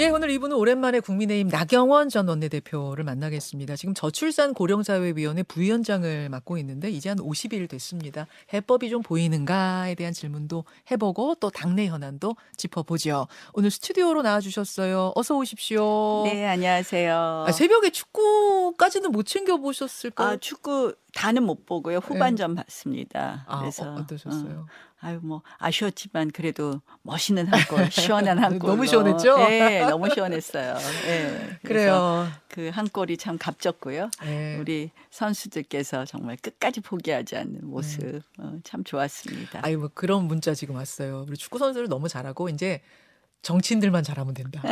예, 오늘 이분은 오랜만에 국민의힘 나경원 전 원내대표를 만나겠습니다. 지금 저출산 고령사회위원회 부위원장을 맡고 있는데 이제 한 50일 됐습니다. 해법이 좀 보이는가에 대한 질문도 해보고 또 당내 현안도 짚어보죠. 오늘 스튜디오로 나와주셨어요. 어서 오십시오. 네, 안녕하세요. 아, 새벽에 축구까지는 못 챙겨 보셨을까요? 아, 축구 다는 못 보고요. 후반전 봤습니다. 아, 그래서 어, 어떠셨어요? 어, 아유 뭐 아쉬웠지만 그래도 멋있는 한 골, 시원한 한 골. 너무 시원했죠? 네, 너무 시원했어요. 네, 그래요. 그 한 골이 참 값졌고요. 네. 우리 선수들께서 정말 끝까지 포기하지 않는 모습 어, 참 좋았습니다. 아유, 뭐 그런 문자 지금 왔어요. 우리 축구 선수를 너무 잘하고 이제 정치인들만 잘하면 된다.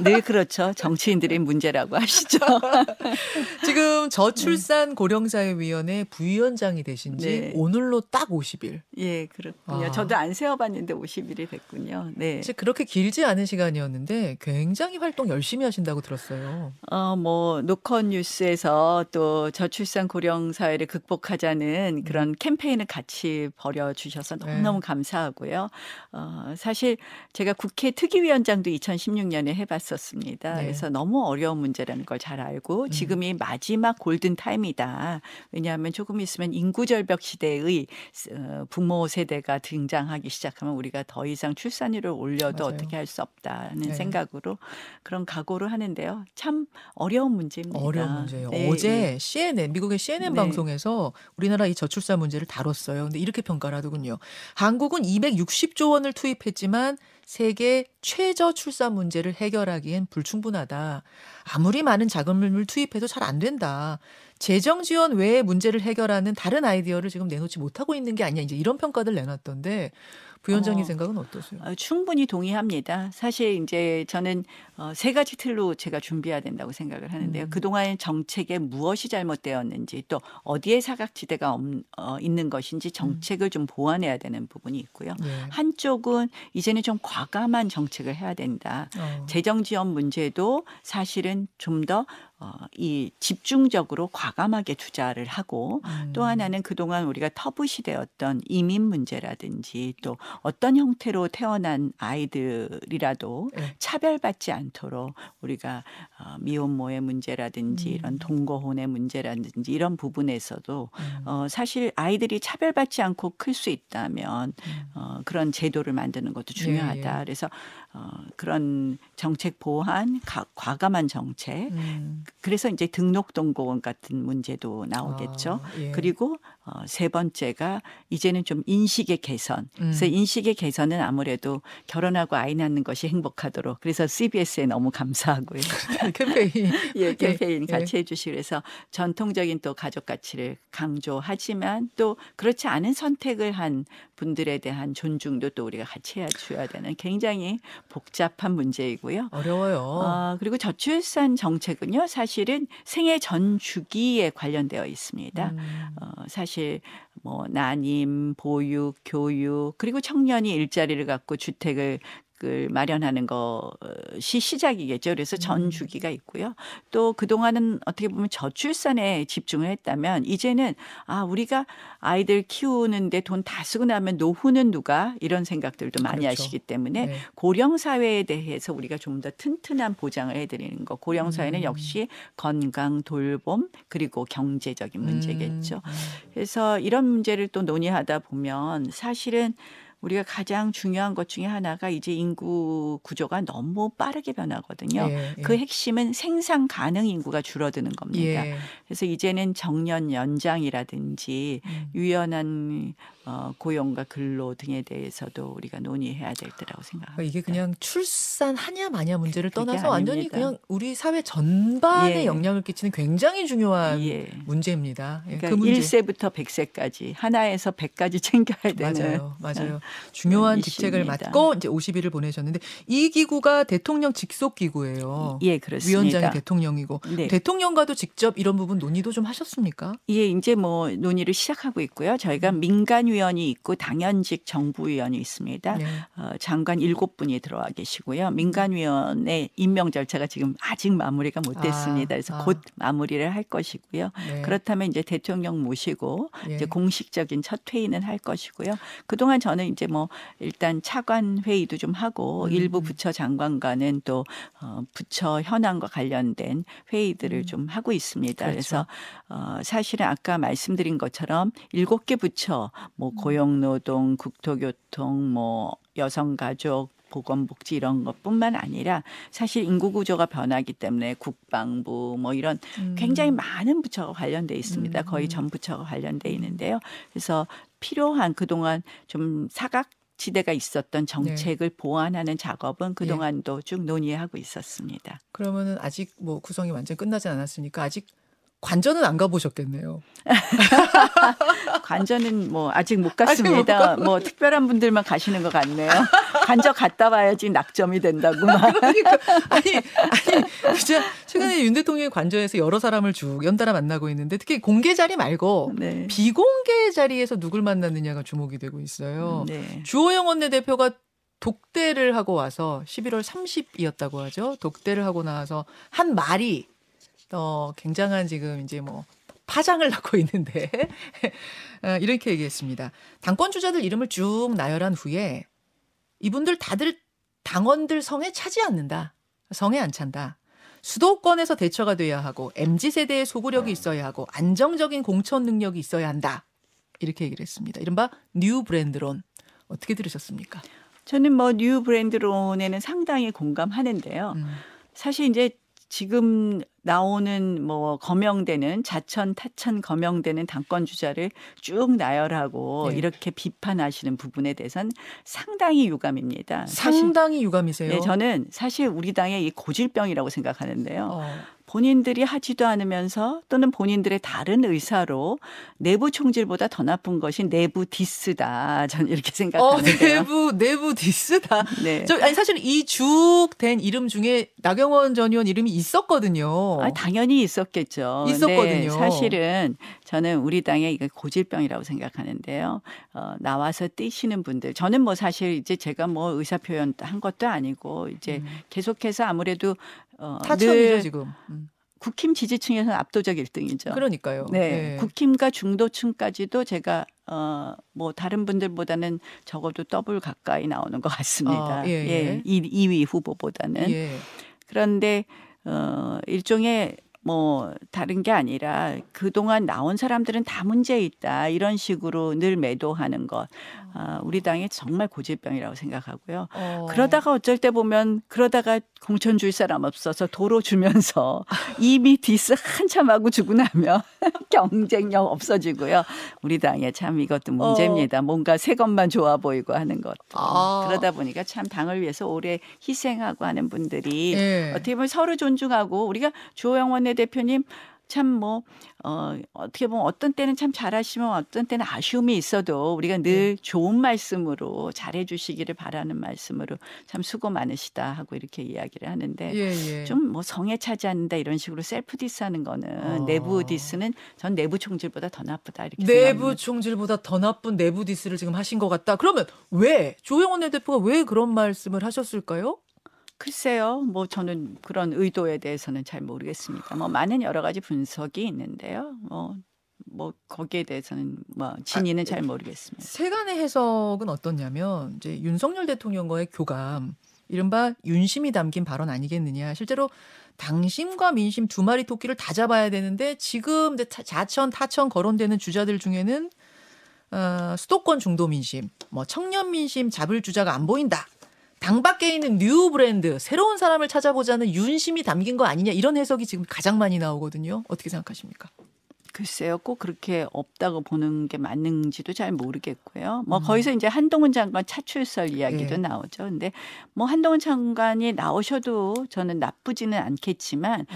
늘 그렇죠. 정치인들의 문제라고 하시죠. 지금 저출산 고령사회위원회 부위원장이 되신 지 네. 오늘로 딱 50일. 예, 그렇군요. 아. 저도 안 세어봤는데 50일이 됐군요. 네. 그렇게 길지 않은 시간이었는데 굉장히 활동 열심히 하신다고 들었어요. 어, 뭐, 노컷 뉴스에서 또 저출산 고령 사회를 극복하자는 그런 캠페인을 같이 벌여주셔서 네. 너무너무 감사하고요. 어, 사실 제가 국회 특위위원장도 2016년에 해봤었습니다. 네. 그래서 너무 어려운 문제라는 걸 잘 알고 지금이 마지막 골든 타임이다. 왜냐하면 조금 있으면 인구 절벽 시대의 어, 부모 세대가 등장하기 시작하면 우리가 더 이상 출산율을 올려도 맞아요. 어떻게 할 수 없다는 네. 생각으로 그런 각오를 하는데요. 참 어려운 문제입니다. 어려운 문제예요. 네, 어제 네. CNN 미국의 CNN 네. 방송에서 우리나라 이 저출산 문제를 다뤘어요. 근데 이렇게 평가를 하더군요. 한국은 260조 원을 투입했지만 세계 최저 출산 문제를 해결하기엔 불충분하다. 아무리 많은 자금을 투입해도 잘 안 된다. 재정 지원 외의 문제를 해결하는 다른 아이디어를 지금 내놓지 못하고 있는 게 아니냐. 이제 이런 평가들 내놨던데 부위원장님 어, 생각은 어떠세요? 어, 충분히 동의합니다. 사실 이제 저는 어, 세 가지 틀로 제가 준비해야 된다고 생각을 하는데요. 음. 그동안 정책에 무엇이 잘못되었는지 또 어디에 사각지대가 없, 어, 있는 것인지 정책을 좀 보완해야 되는 부분이 있고요. 예. 한쪽은 이제는 좀 과감한 정책을 해야 된다. 어. 재정 지원 문제도 사실은 좀더 어, 이 집중적으로 과감하게 투자를 하고 음. 또 하나는 그동안 우리가 터부시되었던 이민 문제라든지 또 어떤 형태로 태어난 아이들이라도 예. 차별받지 않도록 우리가 어, 미혼모의 문제라든지 음. 이런 동거혼의 문제라든지 이런 부분에서도 음. 어, 사실 아이들이 차별받지 않고 클 수 있다면 음. 어, 그런 제도를 만드는 것도 중요하다. 예, 예. 그래서 어, 그런 정책 보완, 가, 과감한 정책. 음. 그래서 이제 등록동거원 같은 문제도 나오겠죠. 아, 예. 그리고 어, 세 번째가 이제는 좀 인식의 개선. 그래서 음. 인식의 개선은 아무래도 결혼하고 아이 낳는 것이 행복하도록. 그래서 CBS에 너무 감사하고요. 캠페인 예, 캠페인 예. 같이 해주시고 그래서 전통적인 또 가족 가치를 강조하지만 또 그렇지 않은 선택을 한 분들에 대한 존중도 또 우리가 같이 해줘야 되는 굉장히 복잡한 문제이고요. 어려워요. 어, 그리고 저출산 정책은요, 사실은 생애 전 주기에 관련되어 있습니다. 음. 어, 사실 뭐 난임, 보육, 교육 그리고 청년이 일자리를 갖고 주택을 을 마련하는 것이 시작이겠죠. 그래서 음. 전 주기가 있고요. 또 그동안은 어떻게 보면 저출산에 집중을 했다면 이제는 아, 우리가 아이들 키우는데 돈 다 쓰고 나면 노후는 누가 이런 생각들도 많이 그렇죠. 하시기 때문에 네. 고령 사회에 대해서 우리가 좀 더 튼튼한 보장을 해 드리는 거. 고령 사회는 음. 역시 건강, 돌봄 그리고 경제적인 문제겠죠. 음. 그래서 이런 문제를 또 논의하다 보면 사실은 우리가 가장 중요한 것 중에 하나가 이제 인구 구조가 너무 빠르게 변하거든요. 예, 예. 그 핵심은 생산 가능 인구가 줄어드는 겁니다. 예. 그래서 이제는 정년 연장이라든지 음. 유연한 어, 고용과 근로 등에 대해서도 우리가 논의해야 될 때라고 생각합니다. 그러니까 이게 그냥 출산하냐 마냐 문제를 떠나서 완전히. 그냥 우리 사회 전반에 예. 영향을 끼치는 굉장히 중요한 예. 문제입니다. 예, 그러니까 그 문제. 1세부터 100세까지 하나에서 100까지 챙겨야 되는 맞아요, 맞아요. 중요한 직책을. 맡고 이제 50일을 보내셨는데 이 기구가 대통령 직속 기구예요. 예, 그렇습니다. 위원장이 대통령이고 네. 대통령과도 직접 이런 부분 논의도 좀 하셨습니까? 예, 이제 뭐 논의를 시작하고 있고요. 저희가 민간 위 민간위원이 있고 당연직 정부위원이 있습니다. 네. 어, 장관 일곱 분이 들어와 계시고요. 민간위원회 임명 절차가 지금 아직 마무리가 못 됐습니다. 그래서 아. 곧 마무리를 할 것이고요. 네. 그렇다면 이제 대통령 모시고 예. 이제 공식적인 첫 회의는 할 것이고요. 그동안 저는 이제 뭐 일단 차관 회의도 좀 하고 음. 일부 부처 장관과는 또 어, 부처 현안과 관련된 회의들을 음. 좀 하고 있습니다. 그렇죠. 그래서 어, 사실은 아까 말씀드린 것처럼 일곱 개 부처 뭐 음. 고용노동, 국토교통, 뭐 여성가족 보건복지 이런 것뿐만 아니라 사실 인구 구조가 변하기 때문에 국방부 뭐 이런 음. 굉장히 많은 부처가 관련돼 있습니다. 음. 거의 전 부처가 관련돼 있는데요. 그래서 필요한 그동안 좀 사각 지대가 있었던 정책을 보완하는 작업은 그동안도 쭉 논의하고 있었습니다. 그러면은 아직 뭐 구성이 완전 끝나지 않았으니까 아직 관전은 안 가보셨겠네요. 관전은 뭐 아직 못 아직 못 갔습니다. 뭐 특별한 분들만 가시는 것 같네요. 관저 갔다 와야지 낙점이 된다고 막. 그러니까 아니 아니 진짜 최근에 윤 대통령이 관저에서 여러 사람을 쭉 연달아 만나고 있는데 특히 공개 자리 말고 네. 비공개 자리에서 누굴 만났느냐가 주목이 되고 있어요. 네. 주호영 원내대표가 독대를 하고 와서 11월 30이었다고 하죠. 독대를 하고 나와서 한 말이 어 굉장한 지금 이제 뭐 파장을 낳고 있는데 어, 이렇게 얘기했습니다. 당권 주자들 이름을 쭉 나열한 후에 이분들 다들 당원들 성에 차지 않는다. 성에 안 찬다. 수도권에서 대처가 돼야 하고 MZ 세대의 소구력이 있어야 하고 안정적인 공천 능력이 있어야 한다. 이렇게 얘기를 했습니다. 이른바 new 브랜드론 어떻게 들으셨습니까? 저는 뭐 new 브랜드론에는 상당히 공감하는데요. 음. 사실 이제 지금 나오는 뭐 거명되는 자천 타천 거명되는 당권 주자를 쭉 나열하고 네. 이렇게 비판하시는 부분에 대해서는 상당히 유감입니다. 사실 상당히 유감이세요. 네, 저는 사실 우리 당의 이 고질병이라고 생각하는데요. 어. 본인들이 하지도 않으면서 또는 본인들의 다른 의사로 내부 총질보다 더 나쁜 것이 내부 디스다. 저는 이렇게 어, 생각하는데요. 내부 내부 디스다. 네. 저 아니 사실 이 쭉 된 이름 중에 나경원 전 의원 이름이 있었거든요. 아, 당연히 있었겠죠. 있었거든요. 근데 사실은 저는 우리 당의 이거 고질병이라고 생각하는데요. 어, 나와서 뛰시는 분들. 저는 뭐 사실 이제 제가 뭐 의사 표현 한 것도 아니고 이제 음. 계속해서 아무래도 어, 타천이죠 늘 지금. 음. 국힘 지지층에서는 압도적 1등이죠. 그러니까요. 네. 예. 국힘과 중도층까지도 제가 어, 뭐 다른 분들보다는 적어도 더블 가까이 나오는 것 같습니다. 아, 예, 예. 이 2위 후보보다는. 예. 그런데 어 일종의 뭐 다른 게 아니라 그동안 나온 사람들은 다 문제 있다 이런 식으로 늘 매도하는 것 아, 우리 당의 정말 고질병이라고 생각하고요. 어. 그러다가 어쩔 때 보면 그러다가 공천 줄 사람 없어서 도로 주면서 이미 디스 한참 하고 주고 나면 경쟁력 없어지고요. 우리 당에 참 이것도 문제입니다. 뭔가 새 것만 좋아 보이고 하는 것. 아. 그러다 보니까 참 당을 위해서 오래 희생하고 하는 분들이 예. 어떻게 보면 서로 존중하고 우리가 원내 대표님 참 뭐 어, 어떻게 보면 어떤 때는 참 잘하시면 어떤 때는 아쉬움이 있어도 우리가 늘 좋은 말씀으로 잘해 주시기를 바라는 말씀으로 참 수고 많으시다 하고 이렇게 이야기를 하는데 예, 예. 좀 뭐 성에 차지 않는다 이런 식으로 self diss하는 거는 어. 내부 diss는 전 내부 총질보다 더 나쁘다 이렇게 내부. 총질보다 더 나쁜 내부 디스를 지금 하신 것 같다. 그러면 왜 조영원 대표가 왜 그런 말씀을 하셨을까요? 글쎄요, 뭐 저는 그런 의도에 대해서는 잘 모르겠습니다. 뭐 많은 여러 가지 분석이 있는데요. 뭐, 뭐 거기에 대해서는 뭐 진위는 잘 모르겠습니다. 세간의 해석은 어떻냐면 이제 윤석열 대통령과의 교감, 이른바 윤심이 담긴 발언 아니겠느냐. 실제로 당심과 민심 두 마리 토끼를 다 잡아야 되는데 지금 이제 타- 자천 타천 거론되는 주자들 중에는 어, 수도권 중도 민심, 뭐 청년 민심 잡을 주자가 안 보인다. 당 밖에 있는 new 브랜드, 새로운 사람을 찾아보자는 윤심이 담긴 거 아니냐 이런 해석이 지금 가장 많이 나오거든요. 어떻게 생각하십니까? 글쎄요, 꼭 그렇게 없다고 보는 게 맞는지도 잘 모르겠고요. 뭐 음. 거기서 이제 한동훈 장관 차출설 이야기도 예. 나오죠. 근데 뭐 한동훈 장관이 나오셔도 저는 나쁘지는 않겠지만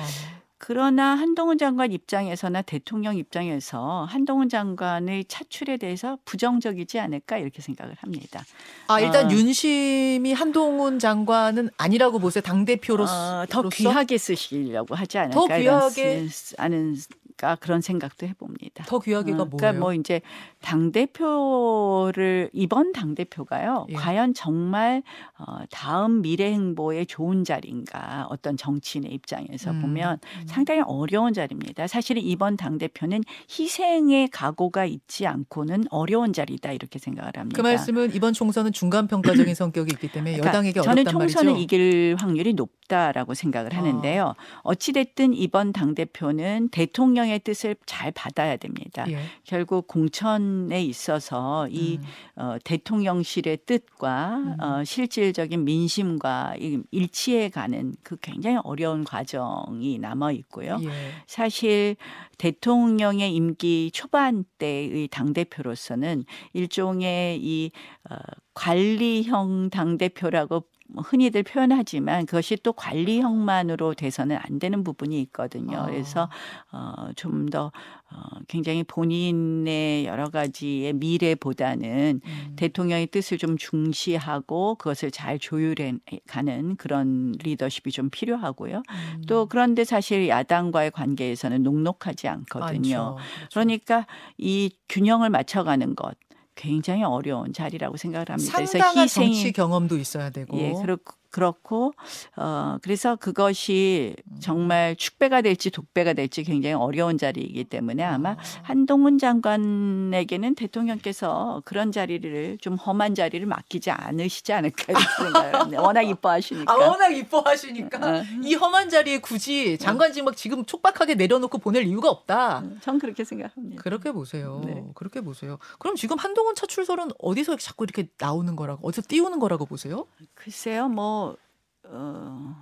그러나 한동훈 장관 입장에서나 대통령 입장에서 한동훈 장관의 차출에 대해서 부정적이지 않을까 이렇게 생각을 합니다. 아 일단 아. 윤심이 한동훈 장관은 아니라고 보세요. 당 대표로서 어, 더 귀하게 쓰시려고 하지 않을까 더 귀하게? 쓰- 아는 않을까 그런 생각도 해봅니다. 더 귀하기가 어, 뭐예요? 그러니까 뭐 이제 당 대표를 이번 당 대표가요. 예. 과연 정말 어, 다음 미래 행보에 좋은 자리인가 어떤 정치인의 입장에서 음, 보면 음. 상당히 어려운 자리입니다. 사실은 이번 당 대표는 희생의 각오가 있지 않고는 어려운 자리다 이렇게 생각을 합니다. 그 말씀은 이번 총선은 중간 평가적인 성격이 있기 때문에 그러니까 여당에게 저는 총선을 말이죠. 이길 확률이 높다라고 생각을 아. 하는데요. 어찌 됐든 이번 당 대표는 대통령 의 뜻을 잘 받아야 됩니다. 예. 결국 공천에 있어서 이 음. 어, 대통령실의 뜻과 음. 어, 실질적인 민심과 이- 일치해 가는 그 굉장히 어려운 과정이 남아 있고요. 예. 사실 대통령의 임기 초반 때의 당 대표로서는 일종의 이 어, 관리형 당 대표라고 흔히들 표현하지만 그것이 또 관리형만으로 돼서는 안 되는 부분이 있거든요. 아. 그래서 어, 좀더 어, 굉장히 본인의 여러 가지의 미래보다는 음. 대통령의 뜻을 좀 중시하고 그것을 잘 조율해 가는 그런 리더십이 좀 필요하고요. 음. 또 그런데 사실 야당과의 관계에서는 녹록하지 않거든요. 많죠. 그렇죠. 그러니까 이 균형을 맞춰가는 것 굉장히 어려운 자리라고 생각을 합니다. 그래서 상당한 정치 경험도 있어야 되고. 예, 그렇고 그렇고 어 그래서 그것이 음. 정말 축배가 될지 독배가 될지 굉장히 어려운 자리이기 때문에 아마 아. 한동훈 장관에게는 대통령께서 그런 자리를 좀 험한 자리를 맡기지 않으시지 않을까 이렇게 생각을 합니다. 워낙 이뻐하시니까. 아 워낙 이뻐하시니까 어. 이 험한 자리에 굳이 장관직 막 지금 촉박하게 내려놓고 보낼 이유가 없다. 전 그렇게 생각합니다. 그렇게 보세요. 네. 그렇게 보세요. 그럼 지금 한동훈 차출설은 어디서 자꾸 이렇게 나오는 거라고 어디서 띄우는 거라고 보세요? 글쎄요, 뭐, 어,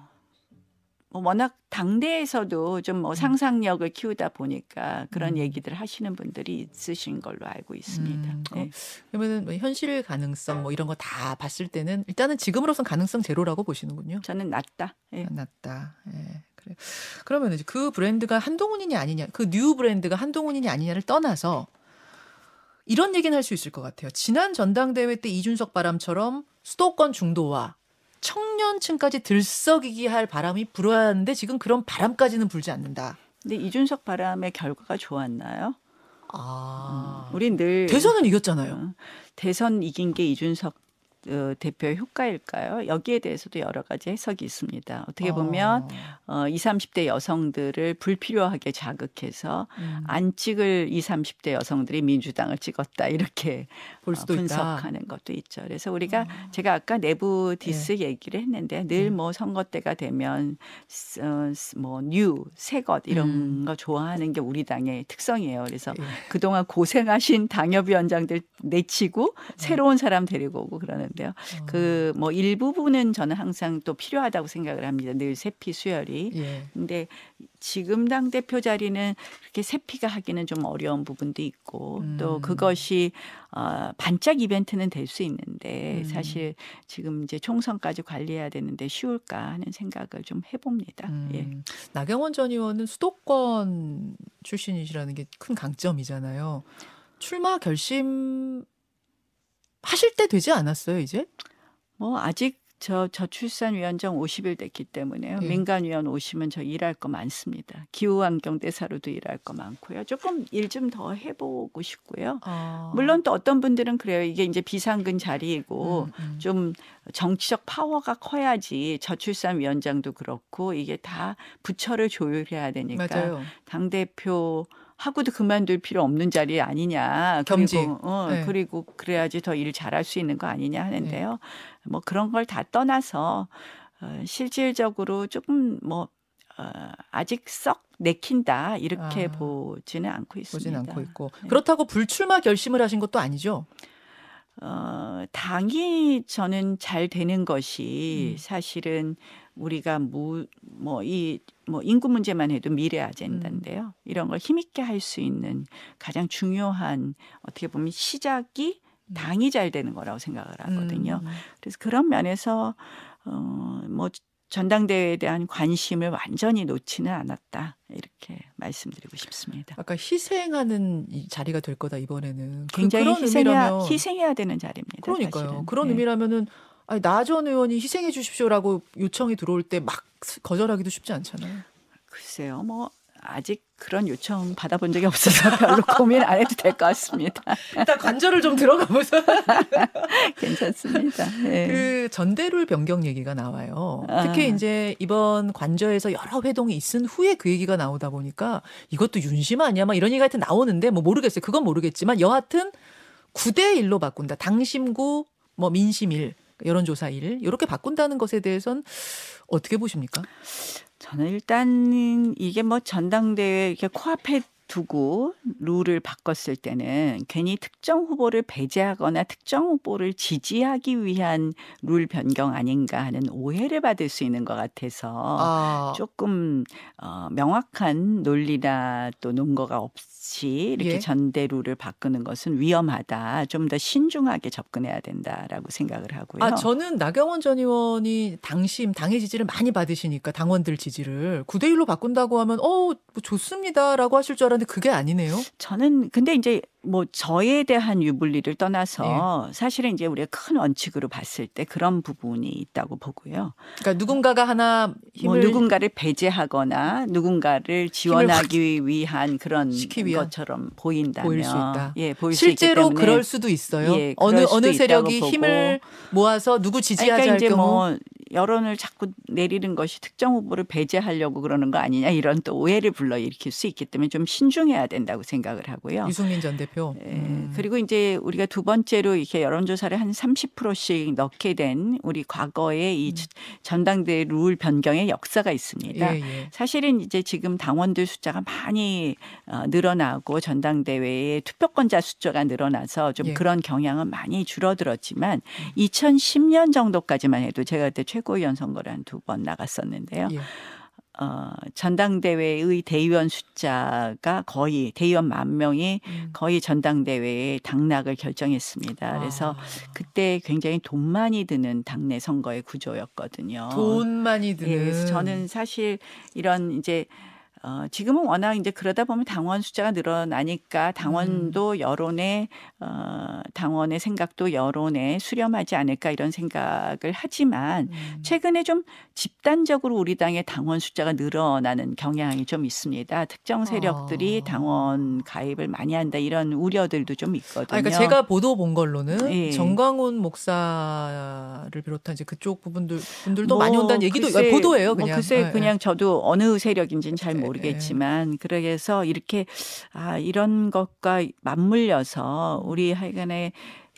뭐 워낙 당내에서도 좀 뭐 상상력을 키우다 보니까 그런 음. 얘기들 하시는 분들이 있으신 걸로 알고 있습니다. 음, 네. 그러면은 뭐 현실 가능성 뭐 이런 거 다 봤을 때는 일단은 지금으로선 가능성 제로라고 보시는군요. 저는 낮다. 예. 낮다. 예. 그래. 그러면 이제 그 브랜드가 한동훈이냐 아니냐, 그 new 브랜드가 한동훈이냐 아니냐를 떠나서 이런 얘기는 할 수 있을 것 같아요. 지난 전당대회 때 이준석 바람처럼 수도권 중도와 청년층까지 들썩이게 할 바람이 불어야 하는데 지금 그런 바람까지는 불지 않는다. 근데 이준석 바람의 결과가 좋았나요? 아, 우린 늘 대선은 이겼잖아요. 어, 대선 이긴 게 이준석 어, 대표의 효과일까요? 여기에 대해서도 여러 가지 해석이 있습니다. 어떻게 보면 어, 20, 30대 여성들을 불필요하게 자극해서 음, 안 찍을 20, 30대 여성들이 민주당을 찍었다 이렇게 볼 어, 수도 있다. 분석하는 것도 있죠. 그래서 우리가 제가 아까 내부 디스 얘기를 했는데 늘 음. 뭐 선거 때가 되면 어, 뭐 new 새것 이런 음. 거 좋아하는 게 우리 당의 특성이에요. 그래서 예. 그동안 고생하신 당협위원장들 내치고 새로운 사람 데리고 오고 그러는 데요. 어. 그뭐 일부분은 저는 항상 또 필요하다고 생각을 합니다. 늘 새 피 수혈이. 예. 근데 지금 당 대표 자리는 그렇게 세피가 하기는 좀 어려운 부분도 있고 또 음. 그것이 어, 반짝 이벤트는 될 수 있는데 음. 사실 지금 이제 총선까지 관리해야 되는데 쉬울까 하는 생각을 좀 해봅니다. 음, 예. 나경원 전 의원은 수도권 출신이시라는 게 큰 강점이잖아요. 출마 결심 하실 때 되지 않았어요, 이제? 뭐 아직 저 저출산위원장 50일 됐기 때문에요. 예. 민간위원 오시면 저 일할 거 많습니다. 기후환경 대사로도 일할 거 많고요. 조금 일 좀 더 해보고 싶고요. 아. 물론 또 어떤 분들은 그래요. 이게 이제 비상근 자리이고 음, 음. 좀 정치적 파워가 커야지 저출산위원장도 그렇고 이게 다 부처를 조율해야 되니까 맞아요. 당 대표 하고도 그만둘 필요 없는 자리 아니냐. 겸직. 그리고, 어, 네. 그리고 그래야지 더 일 잘할 수 있는 거 아니냐 하는데요. 뭐 그런 걸 다 떠나서 어, 실질적으로 조금 뭐 어, 아직 썩 내킨다 이렇게 아. 보지는 않고 있습니다. 보진 않고 있고. 네. 그렇다고 불출마 결심을 하신 것도 아니죠? 어, 당이 저는 잘 되는 것이 음. 사실은 우리가 뭐이 뭐 인구 문제만 해도 미래 아젠다인데요. 음. 이런 걸 힘있게 할 수 있는 가장 중요한 어떻게 보면 시작이 당이 잘 되는 거라고 생각을 하거든요. 음. 그래서 그런 면에서 어뭐 전당대회에 대한 관심을 완전히 놓지는 않았다 이렇게 말씀드리고 싶습니다. 아까 희생하는 이 자리가 될 거다 이번에는. 그- 굉장히 그런 희생해야, 의미라면 희생해야 되는 자리입니다. 그러니까요. 사실은. 그런 네. 의미라면은 아니 나전 의원이 희생해 주십시오라고 요청이 들어올 때 막 거절하기도 쉽지 않잖아요. 글쎄요, 뭐 아직 그런 요청 받아본 적이 없어서 별로 고민 안 해도 될 것 같습니다. 일단 관절을 좀 들어가 보자. 괜찮습니다. 네. 그 전대룰 변경 얘기가 나와요. 아. 특히 이제 이번 관저에서 여러 회동이 있은 후에 그 얘기가 나오다 보니까 이것도 윤심 아니야? 막 이런 얘기가 하여튼 나오는데 뭐 모르겠어요. 그건 모르겠지만 여하튼 9대 1로 바꾼다. 당심구 뭐 민심 1 여론조사 1 이렇게 바꾼다는 것에 대해서는 어떻게 보십니까? 저는 일단은 이게 뭐 전당대회 이렇게 코앞에 두고 룰을 바꿨을 때는 괜히 특정 후보를 배제하거나 특정 후보를 지지하기 위한 룰 변경 아닌가 하는 오해를 받을 수 있는 것 같아서 아, 조금 어, 명확한 논리나 또 논거가 없이 이렇게 예. 전대 룰을 바꾸는 것은 위험하다. 좀 더 신중하게 접근해야 된다라고 생각을 하고요. 아, 저는 나경원 전 의원이 당심, 당의 지지를 많이 받으시니까 당원들 지지를 9대 1로 바꾼다고 하면 어, 뭐 좋습니다라고 하실 줄 알았는데 그게 아니네요. 저는 근데 이제 뭐 저에 대한 유불리를 떠나서 사실은 이제 우리가 큰 원칙으로 봤을 때 그런 부분이 있다고 보고요. 그러니까 누군가가 하나 뭐 누군가를 배제하거나 누군가를 지원하기 위한 그런 위한 것처럼 보인다면 보일 수 있다. 예, 보일 수 실제로 때문에 그럴 수도 있어요. 예, 어느 어느 세력이 있다고 힘을 모아서 누구 지지하자 그러니까 할 경우 뭐 여론을 자꾸 내리는 것이 특정 후보를 배제하려고 그러는 거 아니냐 이런 또 오해를 불러일으킬 수 있기 때문에 좀 신중해야 된다고 생각을 하고요. 유승민 전 대표. 예, 음. 그리고 이제 우리가 두 번째로 이렇게 여론조사를 한 30%씩 넣게 된 우리 과거의 이 전당대회 룰 변경의 역사가 있습니다. 예, 예. 사실은 이제 지금 당원들 숫자가 많이 어, 늘어나고 전당대회의 투표권자 숫자가 늘어나서 좀 예. 그런 경향은 많이 줄어들었지만 2010년 정도까지만 해도 제가 그때 최 고위원 선거를 한 두 번 나갔었는데요. 예. 어, 전당대회의 대의원 숫자가 거의 대의원 만 명이 음. 거의 전당대회의 당락을 결정했습니다. 그래서 아, 그때 굉장히 돈 많이 드는 당내 선거의 구조였거든요. 돈 많이 드는. 예, 그래서 저는 사실 이런 이제 어, 지금은 워낙 이제 그러다 보면 당원 숫자가 늘어나니까 당원도 음. 여론에 어, 당원의 생각도 여론에 수렴하지 않을까 이런 생각을 하지만 음. 최근에 좀 집단적으로 우리 당의 당원 숫자가 늘어나는 경향이 좀 있습니다. 특정 세력들이 아. 당원 가입을 많이 한다 이런 우려들도 좀 있거든요. 아, 그러니까 제가 보도 본 걸로는 예. 정광훈 목사를 비롯한 이제 그쪽 부분들 분들도 뭐 많이 온다는 얘기도 글쎄, 보도예요. 뭐 그냥. 글쎄 예, 그냥 저도 어느 세력인지는 잘 예, 모르겠지만 그래서 이렇게 아 이런 것과 맞물려서 우리 하여간에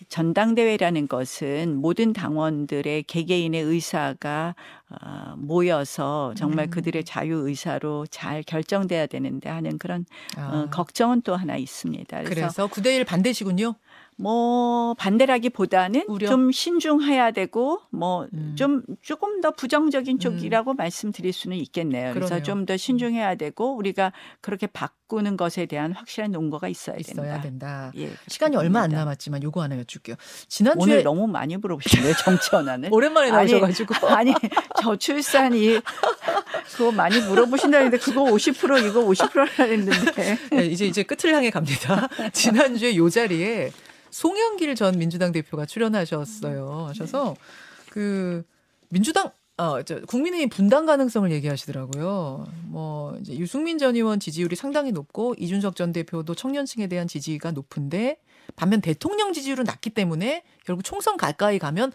전당대회라는 것은 모든 당원들의 개개인의 의사가 어, 모여서 정말 음. 그들의 자유 의사로 잘 결정돼야 되는데 하는 그런 예. 아, 어, 걱정은 또 하나 있습니다. 그래서, 그래서 9대 1 반대시군요. 뭐 반대라기보다는 우려? 좀 신중해야 되고 뭐 음. 좀 조금 더 부정적인 음. 쪽이라고 말씀드릴 수는 있겠네요. 그래서 그러네요. 좀더 신중해야 되고 우리가 그렇게 바꾸는 것에 대한 확실한 논거가 있어야, 있어야 된다. 된다. 예, 시간이 얼마 안. 남았지만 요거 하나 여쭐게요. 지난주에 오늘 너무 많이 물어보시네요 정치 현안을. 오랜만에 아니, 나오셔 가지고 아니 저출산이 그거 많이 물어보신다는데 그거 50% 이거 50%라 했는데 네, 이제 이제 끝을 향해 갑니다. 지난주에 요 자리에 송영길 전 민주당 대표가 출연하셨어요. 하셔서 그 민주당 어, 저 국민의힘 분당 가능성을 얘기하시더라고요. 뭐 이제 유승민 전 의원 지지율이 상당히 높고 이준석 전 대표도 청년층에 대한 지지가 높은데 반면 대통령 지지율은 낮기 때문에 결국 총선 가까이 가면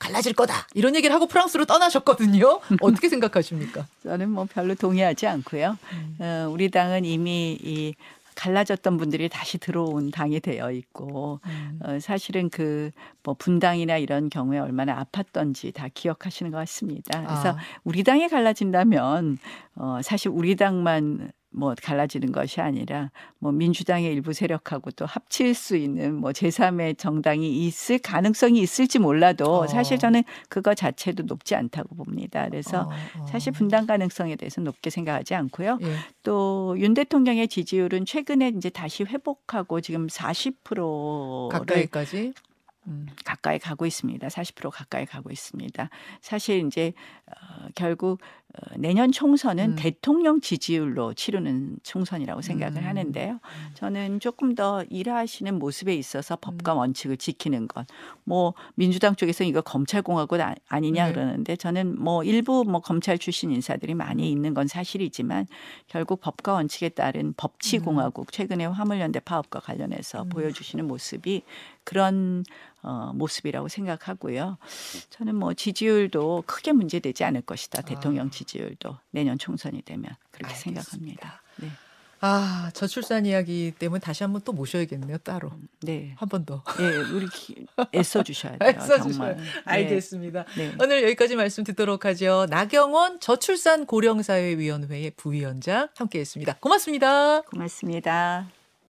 갈라질 거다 이런 얘기를 하고 프랑스로 떠나셨거든요. 어떻게 생각하십니까? 저는 뭐 별로 동의하지 않고요. 음. 어, 우리 당은 이미 이 갈라졌던 분들이 다시 들어온 당이 되어 있고 음. 어, 사실은 그 뭐 분당이나 이런 경우에 얼마나 아팠던지 다 기억하시는 것 같습니다. 그래서 아. 우리 당이 갈라진다면 어, 사실 우리 당만 뭐 갈라지는 것이 아니라 뭐 민주당의 일부 세력하고 또 합칠 수 있는 뭐 제3의 정당이 있을 가능성이 있을지 몰라도 어. 사실 저는 그거 자체도 높지 않다고 봅니다. 그래서 어, 어. 사실 분당 가능성에 대해서 높게 생각하지 않고요. 예. 또윤 대통령의 지지율은 최근에 이제 다시 회복하고 지금 40%를 가까이까지 음. 가까이 가고 있습니다. 40% 가까이 가고 있습니다. 사실 이제 어, 결국 어, 내년 총선은 음. 대통령 지지율로 치르는 총선이라고 생각을 음. 하는데요. 저는 조금 더 일하시는 모습에 있어서 음. 법과 원칙을 지키는 것. 뭐 민주당 쪽에서 이거 검찰공화국 아- 아니냐 네. 그러는데 저는 뭐 일부 뭐 검찰 출신 인사들이 많이 있는 건 사실이지만 결국 법과 원칙에 따른 법치공화국 최근에 화물연대 파업과 관련해서 음. 보여주시는 모습이 그런 어, 모습이라고 생각하고요. 저는 뭐 지지율도 크게 문제되지 않을 것이다. 대통령 지지율도 내년 총선이 되면 그렇게 알겠습니다. 생각합니다. 네. 아 저출산 이야기 때문에 다시 한번 또 모셔야겠네요 따로 네. 한 번 더. 예, 우리 기- 애써 주셔야 돼요. 애써 주셔요. 정말. 네. 알겠습니다. 네. 오늘 여기까지 말씀 듣도록 하죠. 나경원 저출산 고령사회위원회의 부위원장 함께했습니다. 고맙습니다. 고맙습니다.